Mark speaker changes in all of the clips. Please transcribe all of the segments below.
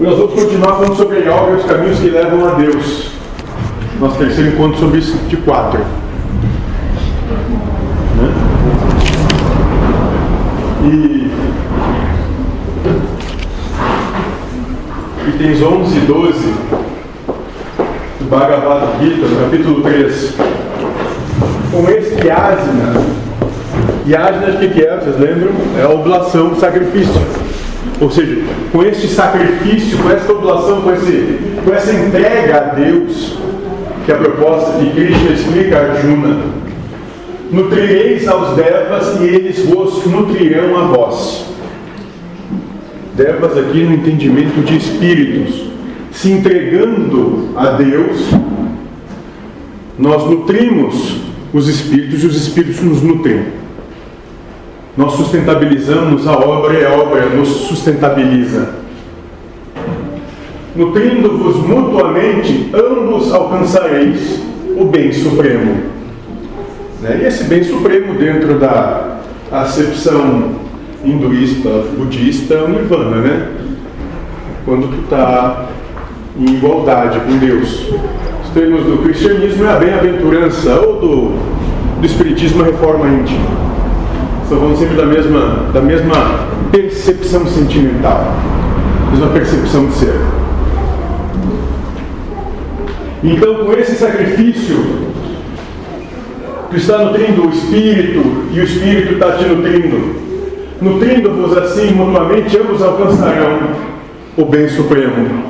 Speaker 1: Nós vamos continuar falando sobre a obra e os caminhos que levam a Deus. Nosso terceiro encontro sobre isso de quatro. Né? E itens 11 e 12 do Bhagavad Gita, no capítulo 3. Com esse yajna, yajna o que é? Vocês lembram? É a oblação, sacrifício. Ou seja, com este sacrifício, com esta oblação, com, esse, com essa entrega a Deus, que é a proposta que Krishna explica a Arjuna, nutrireis aos devas e eles vos nutrirão a vós. Devas aqui no entendimento de espíritos, se entregando a Deus, nós nutrimos os espíritos e os espíritos nos nutrem. Nós sustentabilizamos a obra e a obra nos sustentabiliza. Nutrindo-vos mutuamente, ambos alcançareis o bem supremo. Né? E esse bem supremo, dentro da acepção hinduísta, budista, é nirvana, né? Quando tu está em igualdade com Deus. Os termos do cristianismo é a bem-aventurança, ou do, do espiritismo a reforma íntima. Estão falando sempre da mesma, da mesma percepção sentimental, mesma percepção de ser. Então, com esse sacrifício, tu está nutrindo o espírito e o espírito está te nutrindo. Nutrindo-vos assim mutuamente, ambos alcançarão o bem supremo.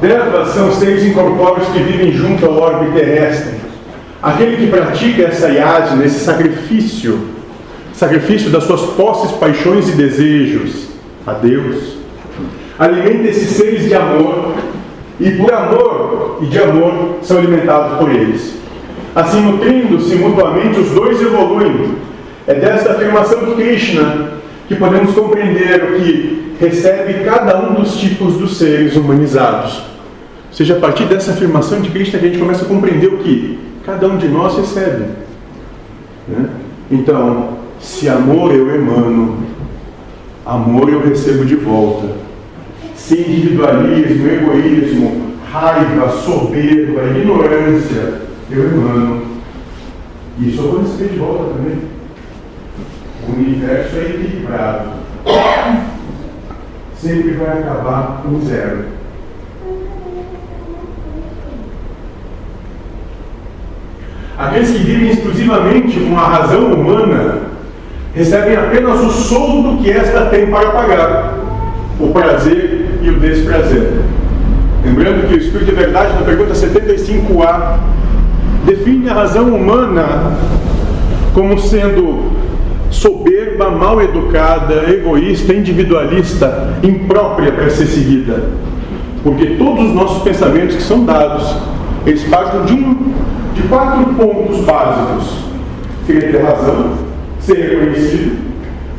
Speaker 1: Devas são seres incorpóreos que vivem junto ao orbe terrestre. Aquele que pratica essa yajna, esse sacrifício, sacrifício das suas posses, paixões e desejos a Deus, alimenta esses seres de amor e por amor e de amor são alimentados por eles. Assim, nutrindo-se mutuamente, os dois evoluem. É desta afirmação de Krishna que podemos compreender o que recebe cada um dos tipos dos seres humanizados. Ou seja, a partir dessa afirmação de Krishna que a gente começa a compreender o que cada um de nós recebe. Né? Então, se amor eu emano, amor eu recebo de volta se individualismo, egoísmo, raiva, soberba, ignorância, eu emano. Isso eu vou receber de volta também. O universo é equilibrado. Sempre vai acabar com zero. Aqueles que vivem exclusivamente com a razão humana recebem apenas o soldo que esta tem para pagar o prazer e o desprazer. Lembrando que o Espírito de Verdade, na pergunta 75A, define a razão humana como sendo soberba, mal educada, egoísta, individualista, imprópria para ser seguida. Porque todos os nossos pensamentos que são dados, eles partem de, um, de quatro pontos básicos. Querer ter razão, ser reconhecido,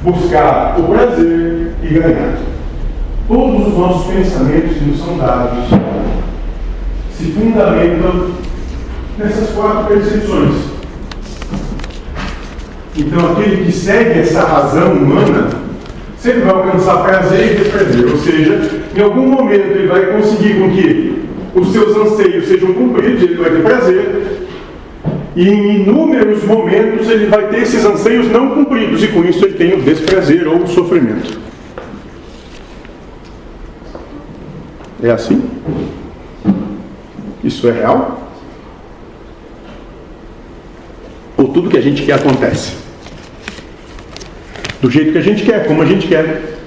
Speaker 1: buscar o prazer e ganhar. Todos os nossos pensamentos nos são dados se fundamentam nessas quatro percepções. Então, aquele que segue essa razão humana sempre vai alcançar prazer e desprazer, ou seja, em algum momento ele vai conseguir com que os seus anseios sejam cumpridos, ele vai ter prazer, e em inúmeros momentos ele vai ter esses anseios não cumpridos, e com isso ele tem o desprazer ou o sofrimento. É assim? Isso é real? Ou tudo que a gente quer acontece? Do jeito que a gente quer, como a gente quer.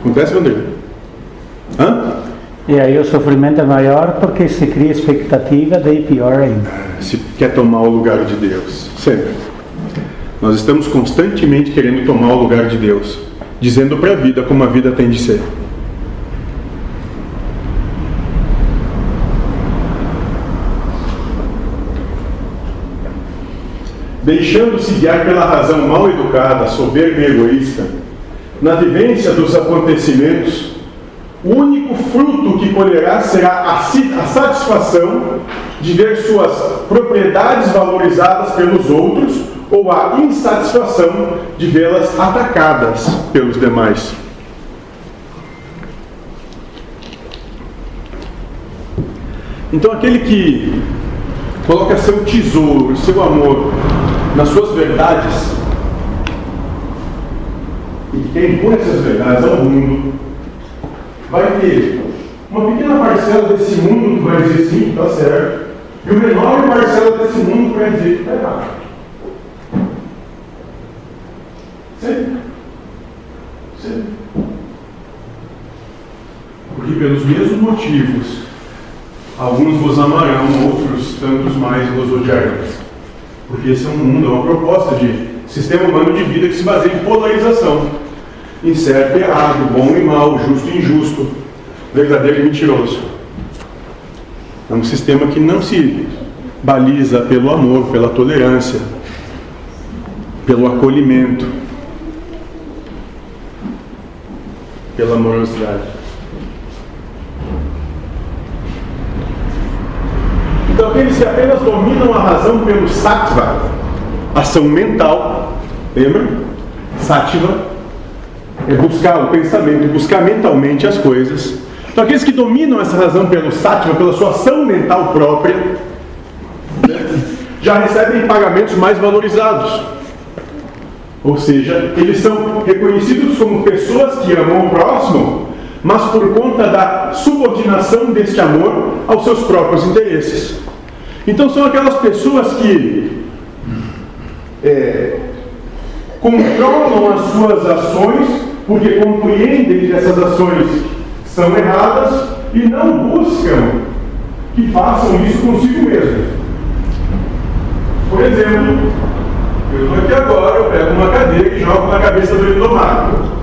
Speaker 1: Acontece, Vanderlei? Hã?
Speaker 2: E aí o sofrimento é maior porque se cria expectativa de pior ainda.
Speaker 1: Se quer tomar o lugar de Deus. Sempre. Nós estamos constantemente querendo tomar o lugar de Deus, dizendo para a vida como a vida tem de ser. Deixando-se guiar pela razão mal educada, soberba e egoísta, na vivência dos acontecimentos, o único fruto que colherá será a satisfação de ver suas propriedades valorizadas pelos outros ou a insatisfação de vê-las atacadas pelos demais. Então, aquele que coloca seu tesouro, seu amor nas suas verdades, e quem põe essas verdades ao mundo, vai ter uma pequena parcela desse mundo que vai dizer sim, está certo, e uma enorme parcela desse mundo que vai dizer que está errado. Sempre. Sempre. Porque pelos mesmos motivos, alguns vos amarão, outros tantos mais vos odiarão. Porque esse é um mundo, é uma proposta de sistema humano de vida que se baseia em polarização. Em certo e errado, bom e mal, justo e injusto, verdadeiro e mentiroso. É um sistema que não se baliza pelo amor, pela tolerância, pelo acolhimento, pela amorosidade. Então, aqueles que apenas dominam a razão pelo sattva, ação mental, lembra? Sattva é buscar o pensamento, buscar mentalmente as coisas. Então, aqueles que dominam essa razão pelo sattva, pela sua ação mental própria, já recebem pagamentos mais valorizados. Ou seja, eles são reconhecidos como pessoas que amam o próximo, mas por conta da subordinação deste amor aos seus próprios interesses. Então são aquelas pessoas que é, controlam as suas ações porque compreendem que essas ações são erradas e não buscam que façam isso consigo mesmo. Por exemplo, eu estou aqui agora, eu pego uma cadeira e jogo na cabeça do indomado.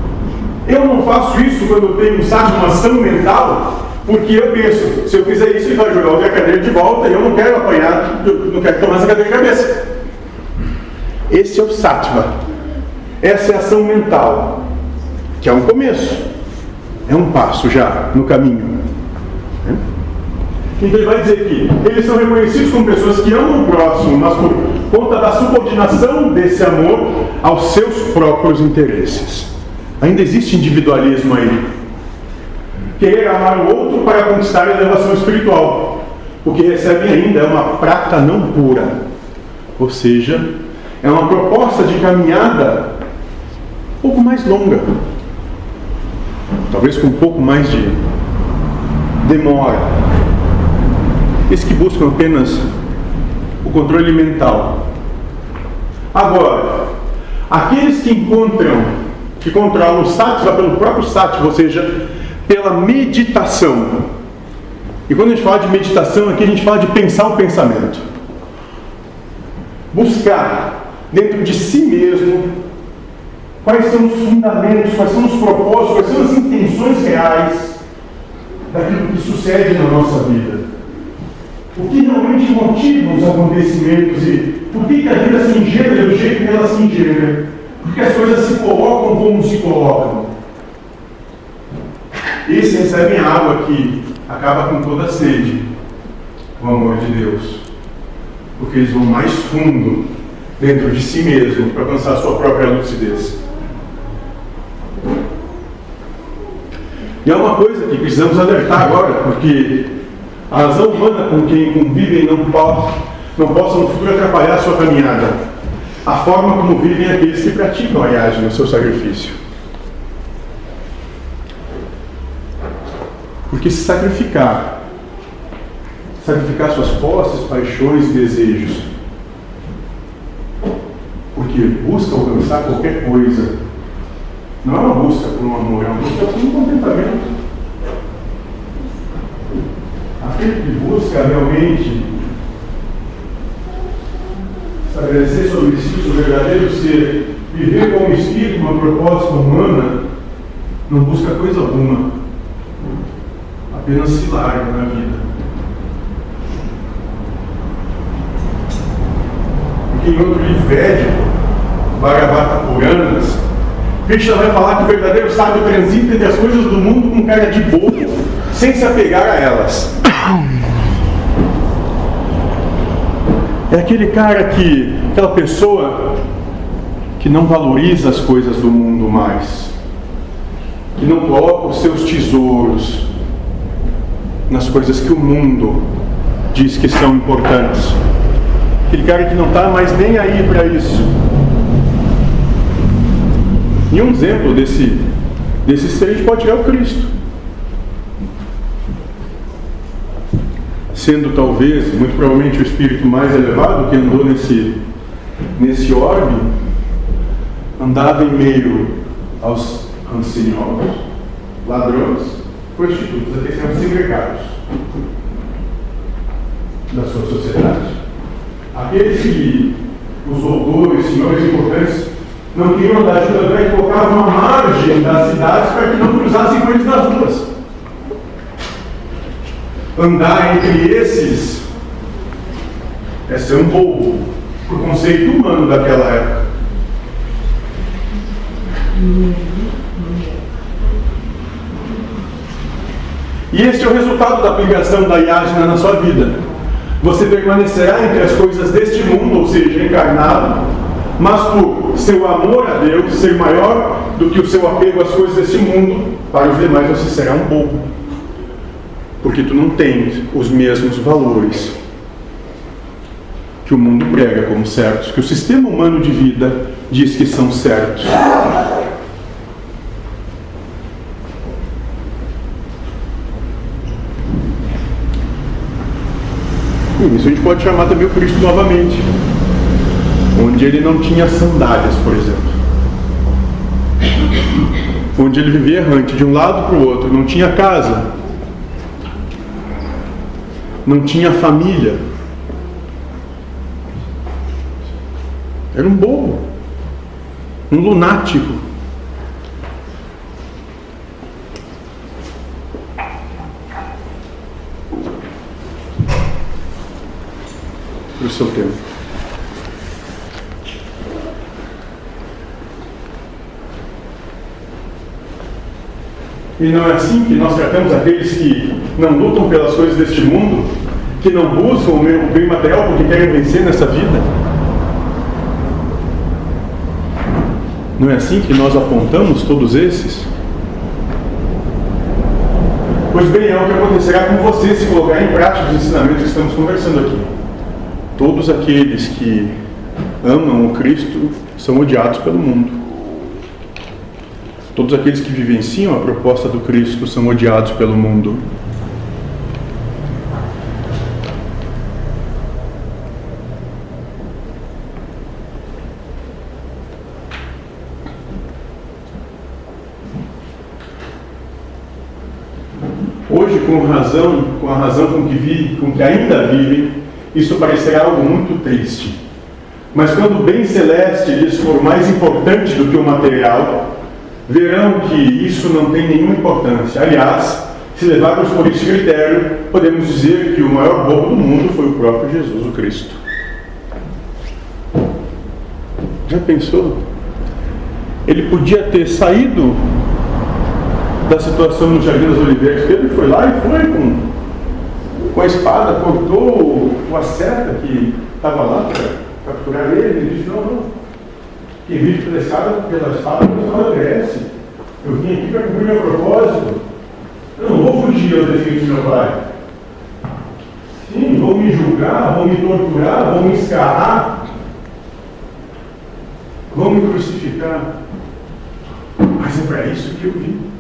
Speaker 1: Eu não faço isso quando eu tenho, sabe, uma ação mental porque eu penso, se eu fizer isso, ele vai jogar a cadeira de volta e eu não quero apanhar, eu não quero tomar essa cadeira de cabeça. Esse é o sattva. Essa é ação mental, que é um começo, é um passo já no caminho. Então ele vai dizer que eles são reconhecidos como pessoas que amam o próximo, mas por conta da subordinação desse amor aos seus próprios interesses. Ainda existe individualismo aí querer amar o outro para conquistar a elevação espiritual. O que recebem ainda é uma prata não pura, ou seja, é uma proposta de caminhada pouco mais longa, talvez com um pouco mais de demora. Esses que buscam apenas o controle mental. Agora, aqueles que encontram, que controlam o sátiva pelo próprio sátiva, ou seja, pela meditação. E quando a gente fala de meditação, aqui a gente fala de pensar o pensamento. Buscar dentro de si mesmo quais são os fundamentos, quais são os propósitos, quais são as intenções reais daquilo que sucede na nossa vida. O que realmente motiva os acontecimentos e por que, a vida se engenha do jeito que ela se engenha? Porque as coisas se colocam como se colocam. Esses recebem água que acaba com toda a sede, o amor de Deus. Porque eles vão mais fundo dentro de si mesmo para alcançar a sua própria lucidez. E é uma coisa que precisamos alertar agora, porque a razão humana com quem convivem não pode, não possa no futuro atrapalhar a sua caminhada. A forma como vivem aqueles que praticam a iagem no seu sacrifício. Porque se sacrificar, sacrificar suas posses, paixões e desejos, porque busca alcançar qualquer coisa, não é uma busca por um amor, é uma busca por um contentamento. Aquele que busca realmente estabelecer sobre si o verdadeiro ser, viver como espírito, uma proposta humana, não busca coisa alguma apenas se larga na vida. Porque em outro livro védico, Bhagavata Puranas, Krishna vai falar que o verdadeiro sábio transita entre as coisas do mundo com cara de bobo, sem se apegar a elas. É aquele cara que, aquela pessoa que não valoriza as coisas do mundo mais, que não coloca os seus tesouros nas coisas que o mundo diz que são importantes. Aquele cara que não está mais nem aí para isso. E um exemplo desse, desse ser a gente pode tirar o Cristo. Sendo talvez, muito provavelmente, o espírito mais elevado que andou nesse, nesse orbe, andava em meio aos ancinhosos, ladrões, prostitutos, até que segregados da sua sociedade. Aqueles que, os doutores, senhores importantes, não queriam junto André e colocavam uma margem das cidades para que não cruzassem com eles nas ruas. Andar entre esses é ser um bobo, por conceito humano daquela época. E este é o resultado da aplicação da iagina na sua vida. Você permanecerá entre as coisas deste mundo, ou seja, encarnado, mas por seu amor a Deus ser maior do que o seu apego às coisas deste mundo, para os demais você será um bobo. Porque tu não tens os mesmos valores que o mundo prega como certos, que o sistema humano de vida diz que são certos. Isso a gente pode chamar também o Cristo novamente, onde ele não tinha sandálias, por exemplo. Onde ele vivia errante de um lado para o outro, não tinha casa, não tinha família. Era um bobo, um lunático. o seu tempo. E não é assim que nós tratamos aqueles que não lutam pelas coisas deste mundo, que não buscam o bem material porque querem vencer nessa vida? Não é assim que nós apontamos todos esses? Pois bem, é o que acontecerá com você se colocar em prática os ensinamentos que estamos conversando aqui. Todos aqueles que amam o Cristo são odiados pelo mundo. Todos aqueles que vivenciam a proposta do Cristo são odiados pelo mundo. Hoje, com razão, com a razão com que vi, com que ainda vivem, isso parecerá algo muito triste. Mas quando o bem celeste lhes for mais importante do que o material, verão que isso não tem nenhuma importância. Aliás, se levarmos por esse critério, podemos dizer que o maior bobo do mundo foi o próprio Jesus, o Cristo. Já pensou? Ele podia ter saído da situação no Jardim das Oliveiras. Pedro foi lá e foi com com a espada, cortou a seta que estava lá para capturar ele. Ele disse: Não, não. Quem vive pela espada, pela espada, pela espada cresce. Eu vim aqui para cumprir meu propósito. Eu não vou fugir ao defeito do meu pai. Sim, vão me julgar, vão me torturar, vão me escarrar, vão me crucificar. Mas é para isso que eu vim.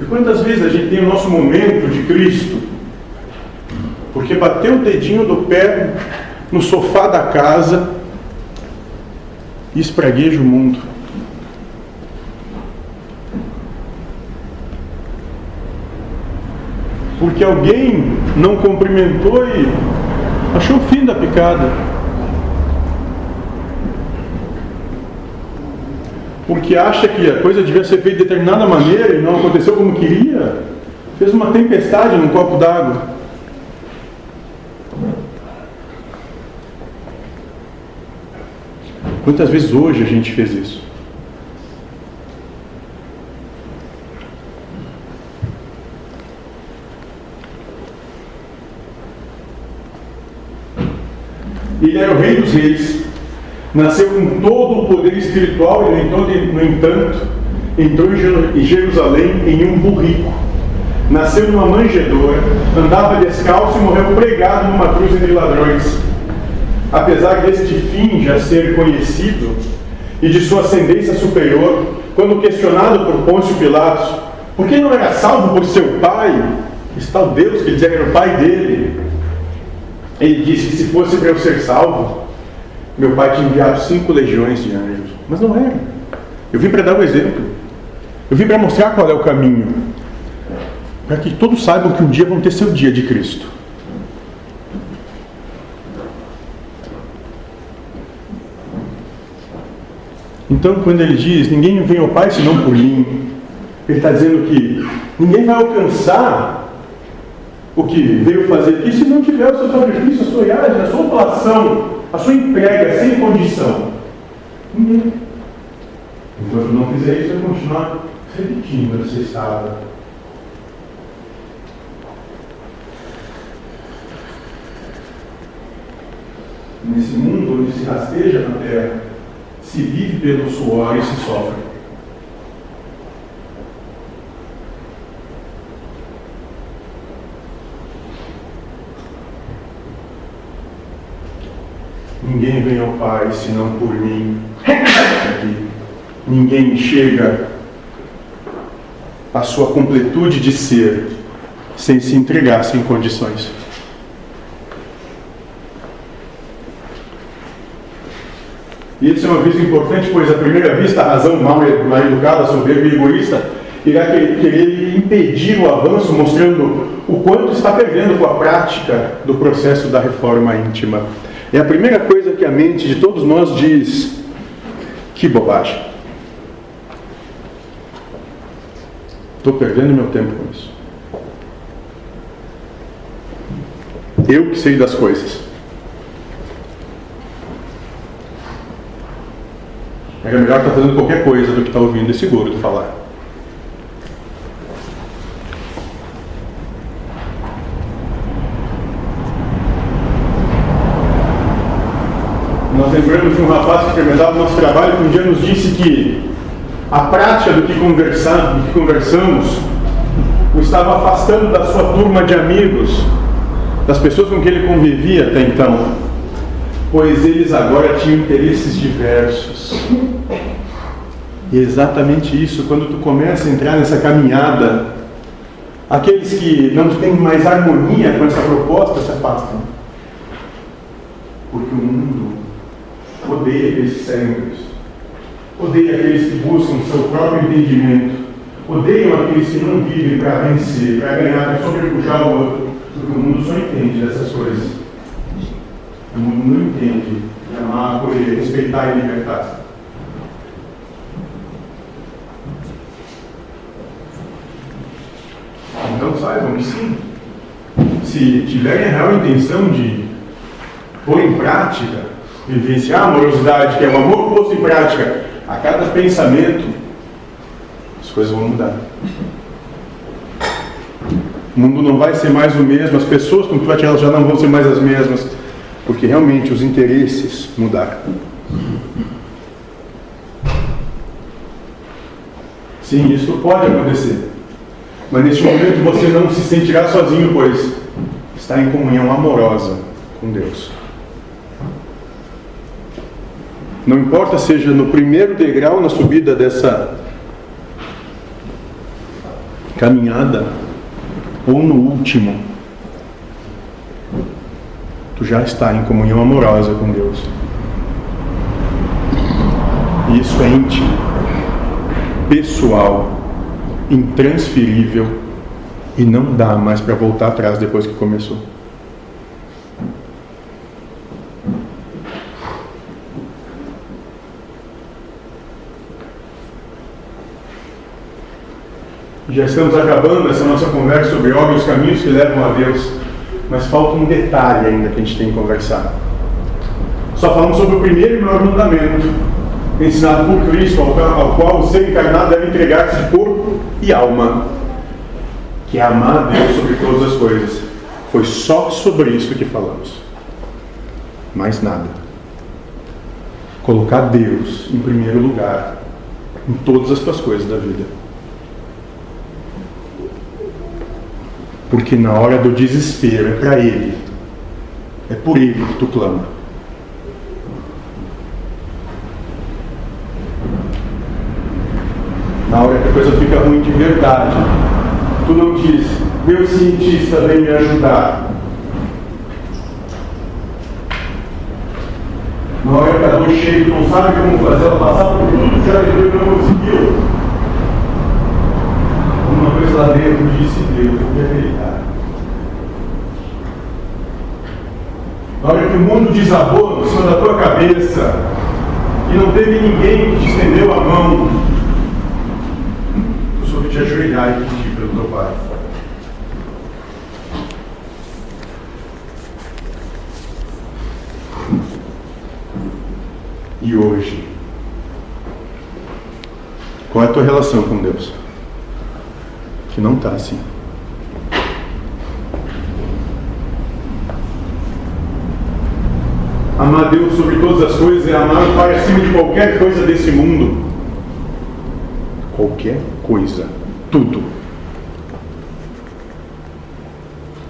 Speaker 1: E quantas vezes a gente tem o nosso momento de Cristo? Porque bateu o dedinho do pé no sofá da casa e espragueja o mundo. Porque alguém não cumprimentou e achou o fim da picada. porque acha que a coisa devia ser feita de determinada maneira e não aconteceu como queria, fez uma tempestade num copo d'água. Quantas vezes hoje a gente fez isso? Ele era o rei dos reis, nasceu com todo o poder espiritual e, no entanto, entrou em Jerusalém em um burrico. Nasceu numa manjedoura, andava descalço e morreu pregado numa cruz entre ladrões. Apesar deste fim já ser conhecido e de sua ascendência superior, quando questionado por Pôncio Pilatos, por que não era salvo por seu pai? Está o Deus que dizia que era o pai dele. Ele disse que se fosse para eu ser salvo, meu pai tinha enviado cinco legiões de anjos. Mas não era. Eu vim para dar um exemplo. Eu vim para mostrar qual é o caminho. Para que todos saibam que um dia vão ter seu dia de Cristo. Então, quando ele diz: Ninguém vem ao Pai senão por mim, ele está dizendo que ninguém vai alcançar o que veio fazer aqui se não tiver o seu sacrifício, a sua viagem, a sua oblação, a sua entrega sem condição. Ninguém. Enquanto não fizer isso, vai continuar repetindo essa estado. Nesse mundo onde se rasteja na terra, se vive pelo suor e se sofre. Ninguém vem ao Pai senão por mim. Ninguém chega à sua completude de ser sem se entregar sem condições. E isso é um aviso importante, pois à primeira vista a razão mal, mal educada, soberba e egoísta irá querer impedir o avanço, mostrando o quanto está perdendo com a prática do processo da reforma íntima. É a primeira coisa que a mente de todos nós diz: que bobagem. Estou perdendo meu tempo com isso. Eu que sei das coisas. É melhor estar fazendo qualquer coisa do que estar ouvindo esse gordo falar. Nós lembramos de um rapaz que frequentava o nosso trabalho que um dia nos disse que a prática do que, conversar, do que conversamos o estava afastando da sua turma de amigos, das pessoas com quem ele convivia até então pois eles agora tinham interesses diversos. E é exatamente isso, quando tu começa a entrar nessa caminhada, aqueles que não têm mais harmonia com essa proposta se afastam. Porque o mundo odeia aqueles que odeia aqueles que buscam seu próprio entendimento, odeiam aqueles que não vivem para vencer, para ganhar, para sobrepujar o outro, porque o mundo só entende dessas coisas. O mundo não entende amar, acolher, respeitar e libertar. Então saibam que sim, se tiverem a real intenção de pôr em prática, vivenciar a amorosidade, que é o amor posto em prática, a cada pensamento, as coisas vão mudar. O mundo não vai ser mais o mesmo, as pessoas com que vai tirar já não vão ser mais as mesmas porque realmente os interesses mudaram. Sim, isso pode acontecer. Mas neste momento você não se sentirá sozinho, pois está em comunhão amorosa com Deus. Não importa seja no primeiro degrau na subida dessa caminhada ou no último tu já está em comunhão amorosa com Deus. Isso é íntimo, pessoal, intransferível e não dá mais para voltar atrás depois que começou. Já estamos acabando essa nossa conversa sobre os caminhos que levam a Deus mas falta um detalhe ainda que a gente tem que conversar. Só falamos sobre o primeiro e maior mandamento, ensinado por Cristo, ao qual o ser encarnado deve entregar-se de corpo e alma, que é amar a Deus sobre todas as coisas. Foi só sobre isso que falamos. Mais nada. Colocar Deus em primeiro lugar em todas as tuas coisas da vida. Porque na hora do desespero é para Ele, é por Ele que tu clama. Na hora que a coisa fica ruim de verdade, tu não diz, meu cientista vem me ajudar. Hora que a dor tu não sabe como fazer ela passar por tudo, já levou e não conseguiu. Uma coisa lá dentro disse Deus, eu vou acreditar. Na hora que o mundo desabou em cima da tua cabeça e não teve ninguém que te estendeu a mão, te ajoelhar e pedir pelo teu Pai. E hoje, qual é a tua relação com Deus? Que não está assim. Amar Deus sobre todas as coisas é amar o Pai acima de qualquer coisa desse mundo. Qualquer coisa. Tudo.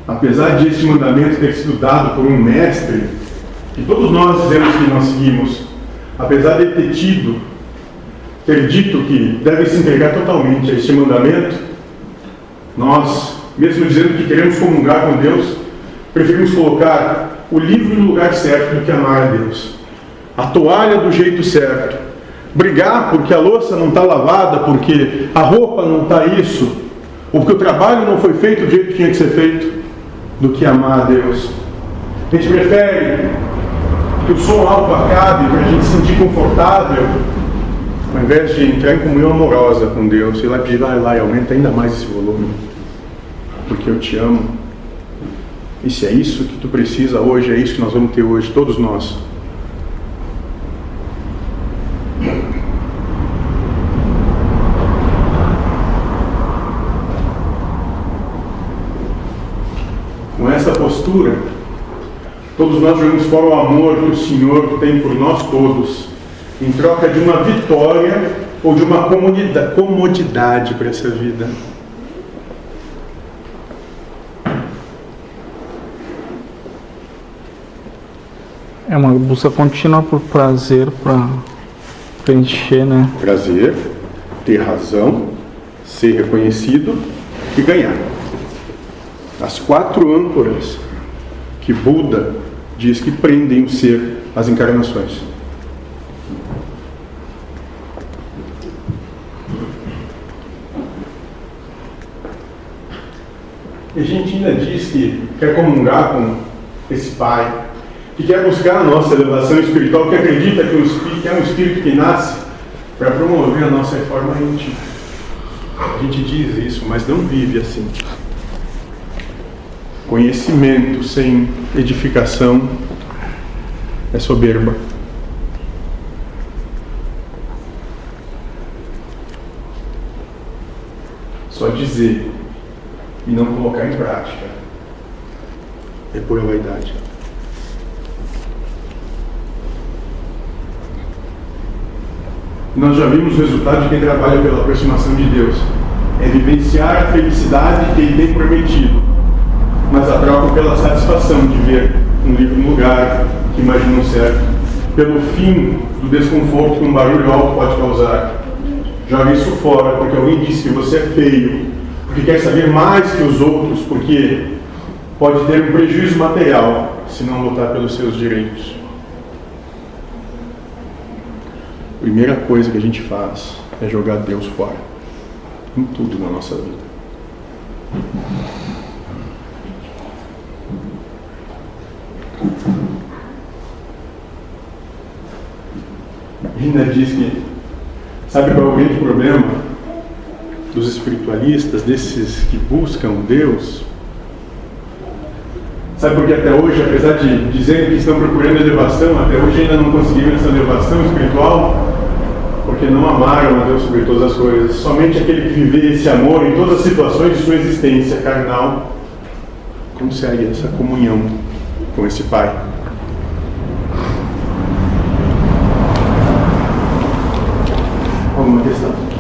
Speaker 1: Apesar de este mandamento ter sido dado por um mestre, que todos nós dizemos que nós seguimos, apesar de ter tido, ter dito que deve se entregar totalmente a este mandamento, nós, mesmo dizendo que queremos comungar com Deus, preferimos colocar o livro no lugar certo do que amar a Deus. A toalha do jeito certo. Brigar porque a louça não está lavada, porque a roupa não está isso, ou porque o trabalho não foi feito do jeito que tinha que ser feito, do que amar a Deus. A gente prefere que o som alto acabe para a gente se sentir confortável, ao invés de entrar em comunhão amorosa com Deus e lá pedir, vai lá e aumenta ainda mais esse volume, porque eu te amo. E se é isso que tu precisa hoje, é isso que nós vamos ter hoje, todos nós. Com essa postura, todos nós jogamos fora o amor que o Senhor tem por nós todos, em troca de uma vitória ou de uma comodidade para essa vida.
Speaker 3: É uma busca contínua por prazer para preencher, né?
Speaker 1: Prazer, ter razão, ser reconhecido e ganhar. As quatro âncoras que Buda diz que prendem o ser às encarnações. E a gente ainda diz que quer comungar com esse Pai, que quer buscar a nossa elevação espiritual, que acredita que, o espírito, é um espírito que nasce para promover a nossa reforma íntima. A gente diz isso, mas não vive assim. Conhecimento sem edificação é soberba. Só dizer e não colocar em prática é pura vaidade. Nós já vimos o resultado de quem trabalha pela aproximação de Deus. É vivenciar a felicidade que Ele tem prometido, mas a troca pela satisfação de ver um livro no lugar que imaginam certo, pelo fim do desconforto que um barulho alto pode causar. Joga isso fora porque alguém disse que você é feio, porque quer saber mais que os outros, porque pode ter um prejuízo material se não lutar pelos seus direitos. primeira coisa que a gente faz é jogar Deus fora. Em tudo na nossa vida. Rina diz que sabe qual é o grande problema dos espiritualistas, desses que buscam Deus? Sabe por que até hoje, apesar de dizerem que estão procurando elevação, até hoje ainda não conseguiram essa elevação espiritual? porque não amaram a Deus sobre todas as coisas. Somente aquele que vive esse amor em todas as situações de sua existência carnal consegue essa comunhão com esse Pai. Alguma questão? Uma?